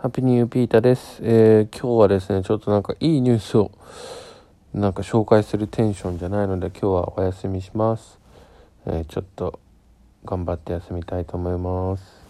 ハッピーニューピータです。えー、今日はですね、ちょっとなんかいいニュースをなんか紹介するテンションじゃないので今日はお休みします。えー、ちょっと頑張って休みたいと思います。